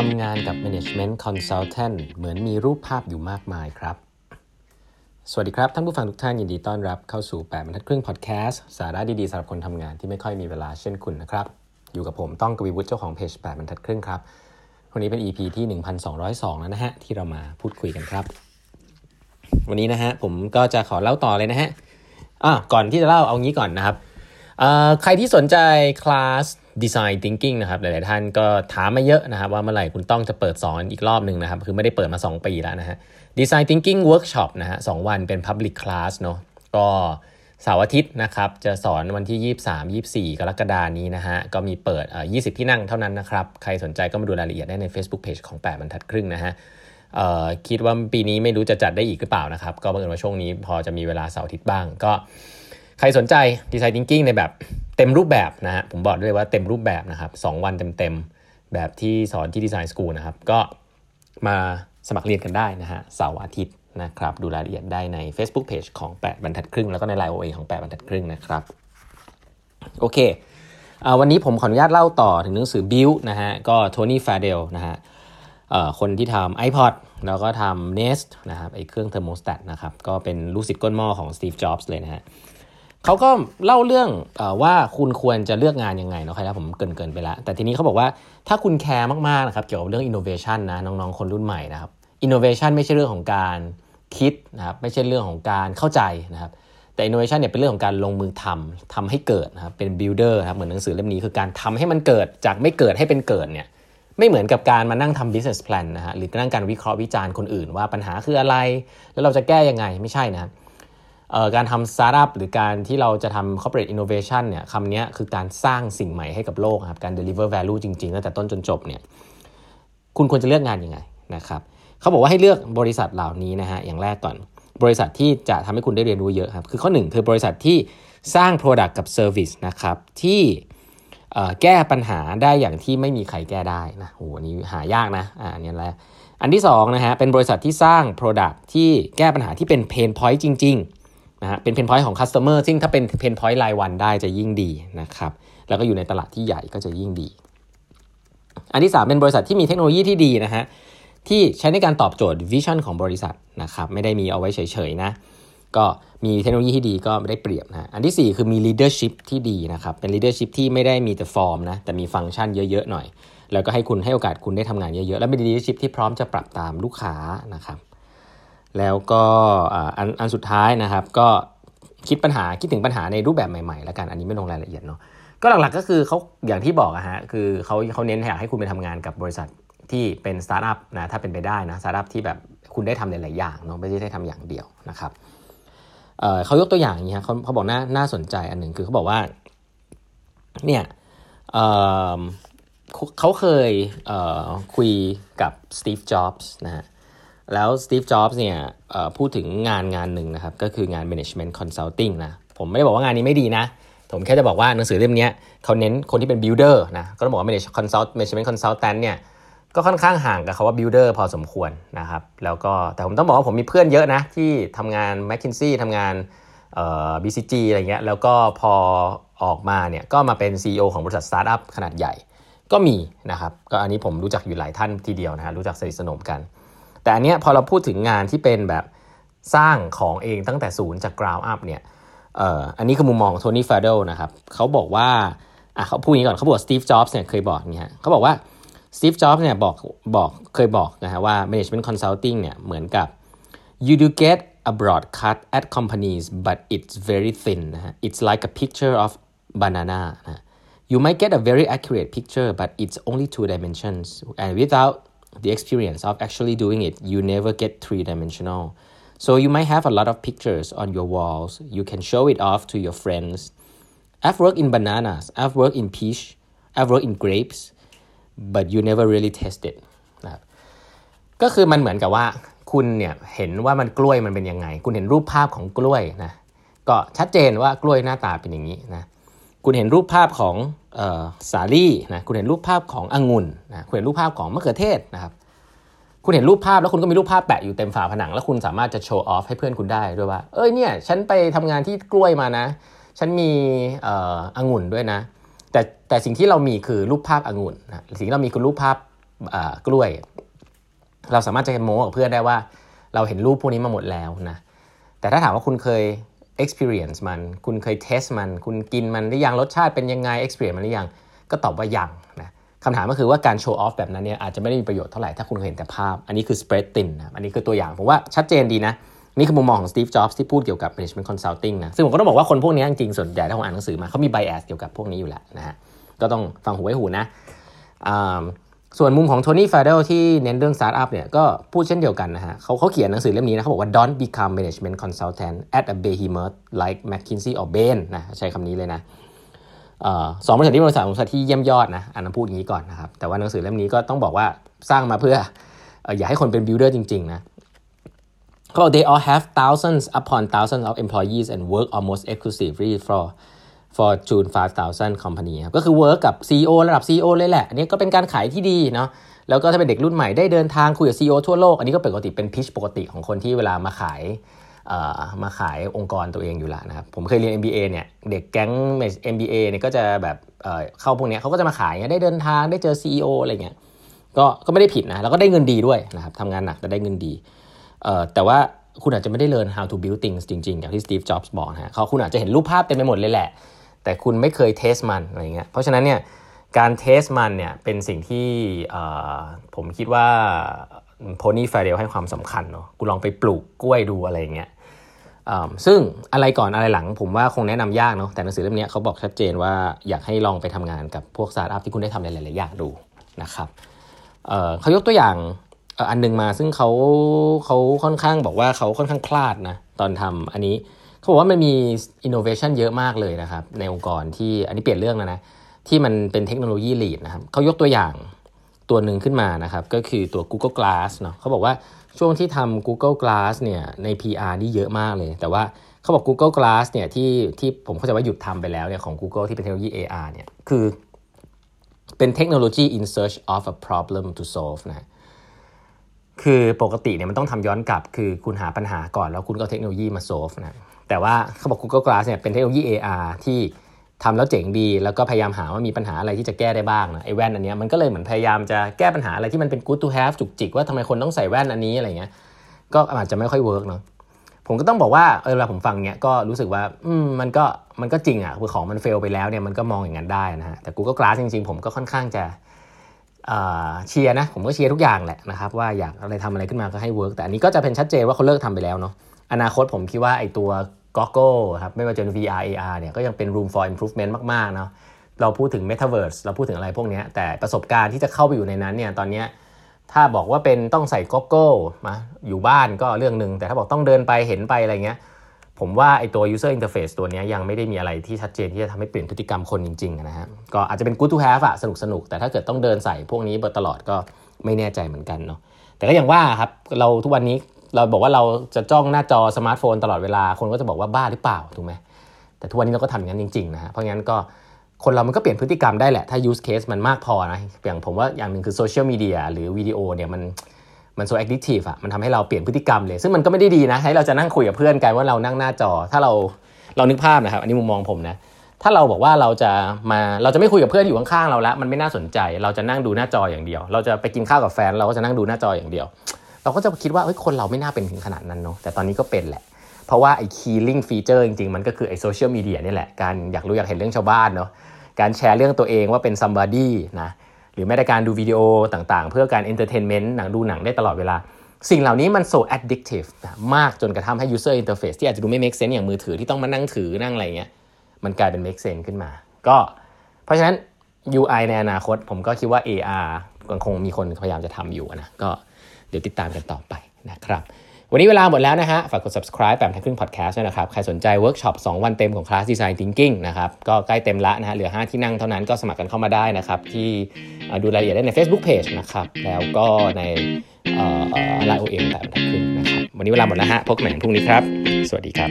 ทำงานกับ Management Consultant เหมือนมีรูปภาพอยู่มากมายครับ สวัสดีครับ ท่านผู้ฟังทุกท่านยินดีต้อนรับเข้าสู่ 8บรรทัดครึ่งพอดแคสต์สาระดี ๆสำหรับคนทำงานที่ไม่ค่อยมีเวลาเช่นคุณนะครับ อยู่กับผมต้องกวีวุฒิเจ้าของเพจ8บรรทัดครึ่งครับ วันนี้เป็น EP ที่ 1202 แล้วนะฮะ ที่เรามาพูดคุยกันครับ วันนี้นะฮะผมก็จะขอเล่าต่อเลยนะฮะอะก่อนที่จะเล่าเอางี้ก่อนนะครับใครที่สนใจคลาส Design Thinking นะครับหลายๆท่านก็ถามมาเยอะนะครับว่าเมื่อไหร่คุณต้องจะเปิดสอนอีกรอบหนึ่งนะครับ คือไม่ได้เปิดมา 2 ปีแล้วนะฮะ Design Thinking Workshop นะฮะสวันเป็น Public Class เนาะก็เสาร์อาทิตย์นะครับจะสอนวันที่ 23 24 กรกฎานี้นะฮะก็มีเปิดอ่อ20 ที่นั่งเท่านั้นนะครับ ใครสนใจก็มาดูรายละเอียดได้ใน Facebook Page ของ 8บรรทัดครึ่งนะฮะคิดว่าปีนี้ไม่รู้จะจัดได้อีกหรือเปล่านะครับ ก็บังเอิญว่าช่วงนี้พอจะมีเวลาเสาร์อาทิตย์บ้างก็ใครสนใจ Design Thinking ในแบบ เต็มรูปแบบนะฮะผมบอกด้วยว่าเต็มรูปแบบนะครับ2 วันเต็มๆ แบบที่สอนที่ design school นะครับ ก็มาสมัครเรียนกันได้นะฮะเสาร์อาทิตย์นะครับ ดูรายละเอียดได้ใน Facebook Page ของ 8 บรรทัดครึ่ง แล้วก็ใน LINE OA ของ 8 บรรทัดครึ่งนะครับ โอเคอวันนี้ผมขออนุญาตเล่าต่อถึงหนังสือ Build นะฮะก็ Tony Fadell นะฮะคนที่ทำ iPod แล้วก็ทำ Nest นะครับไอเครื่อง thermostat นะครับ ก็เป็นลูกศิษย์ก้นหม้อของ Steve Jobs เลยนะฮะ เขาก็เล่าเรื่องอว่าคุณควรจะเลือกงานยังไงเนาะครับผมเกินเกินไปแล้วแต่ทีนี้เขาบอกว่าถ้าคุณแคร์มากๆนะครับเกี่ยวกับเรื่อง innovation นะน้องๆคนรุ่นใหม่นะครับ innovation ไม่ใช่เรื่องของการคิดนะครับไม่ใช่เรื่องของการเข้าใจนะครับแต่ innovation เนี่ยเป็นเรื่องของการลงมือทำทำให้เกิดนะครับเป็น builder ครับเหมือนหนังสือเล่มนี้คือการทำให้มันเกิดจากไม่เกิดให้เป็นเกิดเนี่ยไม่เหมือนกับการมานั่งทำ business plan นะฮะหรือนั่งการวิเคราะห์วิจารณ์คนอื่นว่าปัญหาคืออะไร แล้วเราจะแก้ยังไงไม่ใช่นะครับ การทำสตาร์ทอัพหรือการที่เราจะทำ corporate innovation เนี่ยคำนี้คือการสร้างสิ่งใหม่ให้กับโลกครับการ deliver value จริงๆตั้งแต่ต้นจนจบเนี่ยคุณควรจะเลือกงานยังไงนะครับเขาบอกว่าให้เลือกบริษัทเหล่านี้นะฮะอย่างแรกก่อน บริษัทที่จะทำให้คุณได้เรียนรู้เยอะครับคือข้อหนึ่งคือบริษัทที่สร้าง product กับ service นะครับที่แก้ปัญหาได้อย่างที่ไม่มีใครแก้ได้นะโหอันนี้หายากนะอ่าอันนี้แหละอันที่2นะฮะเป็นบริษัทที่สร้าง product ที่แก้ปัญหาที่เป็น pain point จริง ๆ นะฮะเป็น pain point ของ customer ซึ่งถ้าเป็น pain point รายวันได้จะยิ่งดีนะครับแล้วก็อยู่ในตลาดที่ใหญ่ก็จะยิ่งดี อันที่ 3 เป็นบริษัทที่มีเทคโนโลยีที่ดีนะฮะที่ใช้ในการตอบโจทย์ vision ของบริษัทนะครับไม่ได้มีเอาไว้เฉยๆนะก็มีเทคโนโลยีที่ดีก็ไม่ได้เปรียบนะอันที่ 4 คือมี leadership ที่ดีนะครับเป็น leadership ที่ไม่ได้มีแต่ฟอร์มนะแต่มีฟังก์ชันเยอะๆหน่อย แล้วก็ให้คุณให้โอกาสคุณได้ทำงานเยอะๆ และเป็น leadership ที่พร้อมจะปรับตามลูกค้านะครับ แล้วก็อันอันสุดท้ายนะครับก็คิดปัญหาคิดถึงปัญหาในรูปแบบใหม่ๆแล้วกันอันนี้ไม่ลงรายละเอียดเนาะก็หลักๆก็คือเขาอย่างที่บอกอะฮะคือเขาเขาเน้นอยากให้คุณไปทำงานกับบริษัทที่เป็นสตาร์ทอัพนะถ้าเป็นไปได้นะสตาร์ทอัพที่แบบคุณได้ทำหลายๆอย่างเนาะไม่ใช่ได้ทำอย่างเดียวนะครับเขายกตัวอย่างอย่างนี้เขาเขาบอกน่าน่าสนใจอันหนึ่งคือเขาบอกว่าเนี่ยเเขาเคยเคุยกับสตีฟ จ็อบส์นะฮะ แล้วสตีฟจ็อบส์เนี่ยพูดถึงงานงานหนึ่งนะครับ ก็คืองาน management consulting นะ ผมไม่ได้บอกว่างานนี้ไม่ดีนะ ผมแค่จะบอกว่าหนังสือเล่มนี้เขาเน้นคนที่เป็น builder นะ ก็ต้องบอกว่า management consultant เนี่ยก็ค่อนข้างห่างกับคาว่า builder พอสมควรนะครับ แล้วก็แต่ผมต้องบอกว่าผมมีเพื่อนเยอะนะ ที่ทำงาน McKinsey ทำงานเอ่อ BCG อะไรเงี้ย แล้วก็พอออกมาเนี่ยก็มาเป็น CEO ของบริษัทสตาร์ทอัพขนาดใหญ่ ก็มีนะครับ ก็อันนี้ผมรู้จักอยู่หลายท่านทีเดียวนะฮะรู้จักสนิทสนมกัน แต่อันเนี้ยพอเราพูดถึงงานที่เป็นแบบสร้างของเองตั้งแต่ศูนย์จาก ground up เนี่ยเอ่ออันนี้คือมุมมอง Tony Fadell นะครับเขาบอกว่าอะเขาพูดอย่างนี้ก่อนเขาบอก Steve Jobs เนี่ยเคยบอกนี่ฮะเขาบอกว่า Steve Jobs เนี่ยบอกบอกเคยบอกนะฮะว่า management consulting เนี่ยเหมือนกับ you do get a broad cut at companies but it's very thin นะฮะ it's like a picture of banana นะ you might get a very accurate picture but it's only two dimensions and without the experience of actually doing it, you never get three dimensional. So you might have a lot of pictures on your walls. You can show it off to your friends. I've worked in bananas, I've worked in peach, I've worked in grapes, but you never really test it นะครับก็คือมันเหมือนกับว่าคุณเนี่ยเห็นว่ามันกล้วยมันเป็นยังไง คุณเห็นรูปภาพของกล้วยนะ ก็ชัดเจนว่ากล้วยหน้าตาเป็นอย่างนี้นะ คุณเห็นรูปภาพของสาลี่นะคุณเห็นรูปภาพขององุ่นนะคุณเห็นรูปภาพของมะเขือเทศนะครับ คุณเห็นรูปภาพแล้วคุณก็มีรูปภาพแปะอยู่เต็มฝาผนัง แล้วคุณสามารถจะโชว์ออฟให้เพื่อนคุณได้ด้วยว่า เอ้ยเนี่ยฉันไปทำงานที่กล้วยมานะ ฉันมีองุ่นด้วยนะ แต่แต่สิ่งที่เรามีคือรูปภาพองุ่นนะสิ่งที่เรามีคือรูปภาพกล้วย เราสามารถจะโม้กับเพื่อนได้ว่า เราเห็นรูปพวกนี้มาหมดแล้วนะแต่ถ้าถามว่าคุณเคย experience มัน คุณเคย test มัน คุณกินมันหรือยัง รสชาติเป็นยังไง experience มันหรือยัง ก็ตอบว่ายังนะคำถามก็คือว่าการโชว์ออฟแบบนั้นเนี่ยอาจจะไม่ได้มีประโยชน์เท่าไหร่ ถ้าคุณเคยเห็นแต่ภาพ อันนี้คือ spread thin นะ อันนี้คือตัวอย่าง ผมว่าชัดเจนดีนะ นี่คือมุมมองของ Steve Jobs ที่พูดเกี่ยวกับ management consulting นะ ซึ่งผมก็ต้องบอกว่าคนพวกนี้จริงๆ ส่วนใหญ่ถ้าผมอ่านหนังสือมาเขามี bias เกี่ยวกับพวกนี้อยู่แล้วนะฮะ ก็ต้องฟังหูไว้หูนะ ส่วนมุมของ Tony Fadell ที่เน้นเรื่องสตาร์ทอัพเนี่ยก็พูดเช่นเดียวกันนะฮะเขาเขาเขียนหนังสือเล่มนี้นะเขาบอกว่า don't become management consultant at a behemoth like McKinsey or Bain นะใช้คำนี้เลยนะสองบริษัทที่บริษัทบริษัทที่เยี่ยมยอดนะอันนั้นพูดอย่างนี้ก่อนนะครับ แต่ว่าหนังสือเล่มนี้ก็ต้องบอกว่าสร้างมาเพื่ออยากให้คนเป็น builder จริง ๆ นะเขาบอก they all have thousands upon thousands of employees and work almost exclusively for Fortune 5000 company ครับก็คือ work กับ CEO ระดับ CEO เลยแหละ อันนี้ก็เป็นการขายที่ดีเนาะแล้วก็ถ้าเป็นเด็กรุ่นใหม่ได้เดินทางคุยกับ CEO ทั่วโลก อันนี้ก็ปกติเป็นพิชปกติของคนที่เวลามาขายมาขายองค์กรตัวเองอยู่ละนะครับผมเคยเรียน MBA เนี่ยเด็กแก๊ง MBA เนี่ยก็จะแบบเข้าพวกนี้เขาก็จะมาขายได้เดินทางได้เจอ CEO อะไรเงี้ยก็ก็ไม่ได้ผิดนะแล้วก็ได้เงินดีด้วยนะครับทำงานหนักแต่ได้เงินดีแต่ว่าคุณอาจจะไม่ได้เรียน how to build things จริงๆ อย่างที่ Steve Jobs บอกนะฮะเขาคุณอาจจะเห็นรูปภาพเต็มไปหมดเลยแหละ แต่คุณไม่เคยเทสมันอะไรเงี้ยเพราะฉะนั้นเนี่ยการเทสมันเนี่ยเป็นสิ่งที่ผมคิดว่าโพนี่แฟาเดลให้ความสำคัญเนาะกูลองไปปลูกกล้วยดูอะไรเงี้ยซึ่งอะไรก่อนอะไรหลังผมว่าคงแนะนำยากเนาะแต่หนังสือเล่มนี้เขาบอกชัดเจนว่าอยากให้ลองไปทำงานกับพวกสตาร์ทอัพที่คุณได้ทำหลายๆอย่างดูนะครับเขายกตัวอย่างอันนึงมาซึ่งเขาเขาค่อนข้างบอกว่าเขาค่อนข้างพลาดนะตอนทำอันนี้ เขาบอกว่ามันมีอินโนเวชันเยอะมากเลยนะครับ ในองค์กรที่อันนี้เปลี่ยนเรื่องแล้วนะ ที่มันเป็น technology lead นะครับเขายกตัวอย่างตัวหนึ่งขึ้นมานะครับ ก็คือตัว Google Glass เนาะเขาบอกว่าช่วงที่ทำ Google Glass เนี่ยใน PR นี่เยอะมากเลย แต่ว่าเขาบอก Google Glass เนี่ยที่ที่ผมเข้าใจว่าหยุดทำไปแล้วเนี่ยของ Google ที่เป็นเทคโนโลยี AR เนี่ยคือเป็นเทคโนโลยี in search of a problem to solve นะคือปกติเนี่ยมันต้องทำย้อนกลับ คือคุณหาปัญหาก่อนแล้วคุณก็เทคโนโลยีมา solve นะ แต่ว่าเขาบอก Google Glass เนี่ยเป็นเทคโนโลยี AR ที่ทำแล้วเจ๋งดี แล้วก็พยายามหาว่ามีปัญหาอะไรที่จะแก้ได้บ้างนะไอ้แว่นอันนี้มันก็เลยเหมือนพยายามจะแก้ปัญหาอะไรที่มันเป็น good to have จุกจิกว่าทำไมคนต้องใส่แว่นอันนี้อะไรเงี้ยก็อาจจะไม่ค่อย work เนาะผมก็ต้องบอกว่าเออเวลาผมฟังเนี้ยก็รู้สึกว่าอืมมันก็มันก็จริงอะคือของมันเฟลไปแล้วเนี่ยมันก็มองอย่างนั้นได้นะฮะแต่ Google Glass จริงๆ ผมก็ค่อนข้างจะเชียร์นะผมก็เชียร์ทุกอย่างแหละนะครับว่าอยากอะไรทำอะไรขึ้นมาก็ให้เวิร์กแต่อันนี้ก็จะเป็นชัดเจนว่าเขาเลิกทำไปแล้วเนาะ อนาคตผมคิดว่าไอตัว Google ครับไม่ว่าจะเป็น VR AR เนี่ยก็ยังเป็น room for improvement มากๆเนาะเราพูดถึง Metaverse เราพูดถึงอะไรพวกนี้แต่ประสบการณ์ที่จะเข้าไปอยู่ในนั้นเนี่ยตอนนี้ถ้าบอกว่าเป็นต้องใส่ Google มาอยู่บ้านก็เรื่องหนึ่งแต่ถ้าบอกต้องเดินไปเห็นไปอะไรเงี้ยผมว่าไอตัว user interface ตัวนี้ยังไม่ได้มีอะไรที่ชัดเจนที่จะทำให้เปลี่ยนพฤติกรรมคนจริงๆนะฮะก็อาจจะเป็น good to have อะสนุกสนุกแต่ถ้าเกิดต้องเดินใส่พวกนี้ตลอดก็ไม่แน่ใจเหมือนกันเนาะแต่ก็อย่างว่าครับเราทุกวันนี้ เราบอกว่าเราจะจ้องหน้าจอสมาร์ทโฟนตลอดเวลาคนก็จะบอกว่าบ้าหรือเปล่าถูกไหมแต่ทุกวันนี้เราก็ทำอย่างนั้นจริงๆนะฮะเพราะงั้นก็คนเรามันก็เปลี่ยนพฤติกรรมได้แหละ ถ้า use case มันมากพอนะอย่างผมว่าอย่างหนึ่งคือโซเชียลมีเดียหรือวิดีโอเนี่ยมันมันโซแอคทีฟอะมันทำให้เราเปลี่ยนพฤติกรรมเลย ซึ่งมันก็ไม่ได้ดีนะ ให้เราจะนั่งคุยกับเพื่อนกันว่าเรานั่งหน้าจอ ถ้าเราเรานึกภาพนะครับ อันนี้มุมมองผมนะ ถ้าเราบอกว่าเราจะมาเราจะไม่คุยกับเพื่อนอยู่ข้างๆเราแล้ว มันไม่น่าสนใจ เราจะนั่งดูหน้าจออย่างเดียว เราจะไปกินข้าวกับแฟน เราก็จะนั่งดูหน้าจออย่างเดียว เราก็จะคิดว่าเฮ้ยคนเราไม่น่าเป็นถึงขนาดนั้นเนาะแต่ตอนนี้ก็เป็นแหละ เพราะว่าไอ้ killing feature จริงๆ มันก็คือไอ้โซเชียลมีเดียนี่แหละ การอยากรู้อยากเห็นเรื่องชาวบ้านเนาะการแชร์เรื่องตัวเองว่าเป็น somebody นะหรือแม้แต่การดูวิดีโอต่างๆ เพื่อการ entertainment หนังดูหนังได้ตลอดเวลา สิ่งเหล่านี้มันโซ addictive นะมากจนกระทั่งให้ user interface ที่อาจจะดูไม่ make sense อย่างมือถือที่ต้องมานั่งถือนั่งอะไรเงี้ยมันกลายเป็น make sense ขึ้นมา ก็เพราะฉะนั้น UI ในอนาคตผมก็คิดว่า AR ก็คงมีคนพยายามจะทำอยู่นะก็เดี๋ยวติดตามกันต่อไปนะครับ วันนี้เวลาหมดแล้วนะฮะ ฝากกด subscribe แปดบรรทัดครึ่ง podcast ด้วยนะครับ ใครสนใจเวิร์กช็อป 2 วันเต็มของ class design thinking นะครับ ก็ใกล้เต็มละนะฮะ เหลือ 5 ที่นั่งเท่านั้นก็สมัครกันเข้ามาได้นะครับ ที่ดูรายละเอียดได้ใน Facebook page นะครับ แล้วก็ในไลน์โอเอ็มแบบทักครึ่งนะครับ วันนี้เวลาหมดแล้วฮะ พบกันใหม่พรุ่งนี้ครับ สวัสดีครับ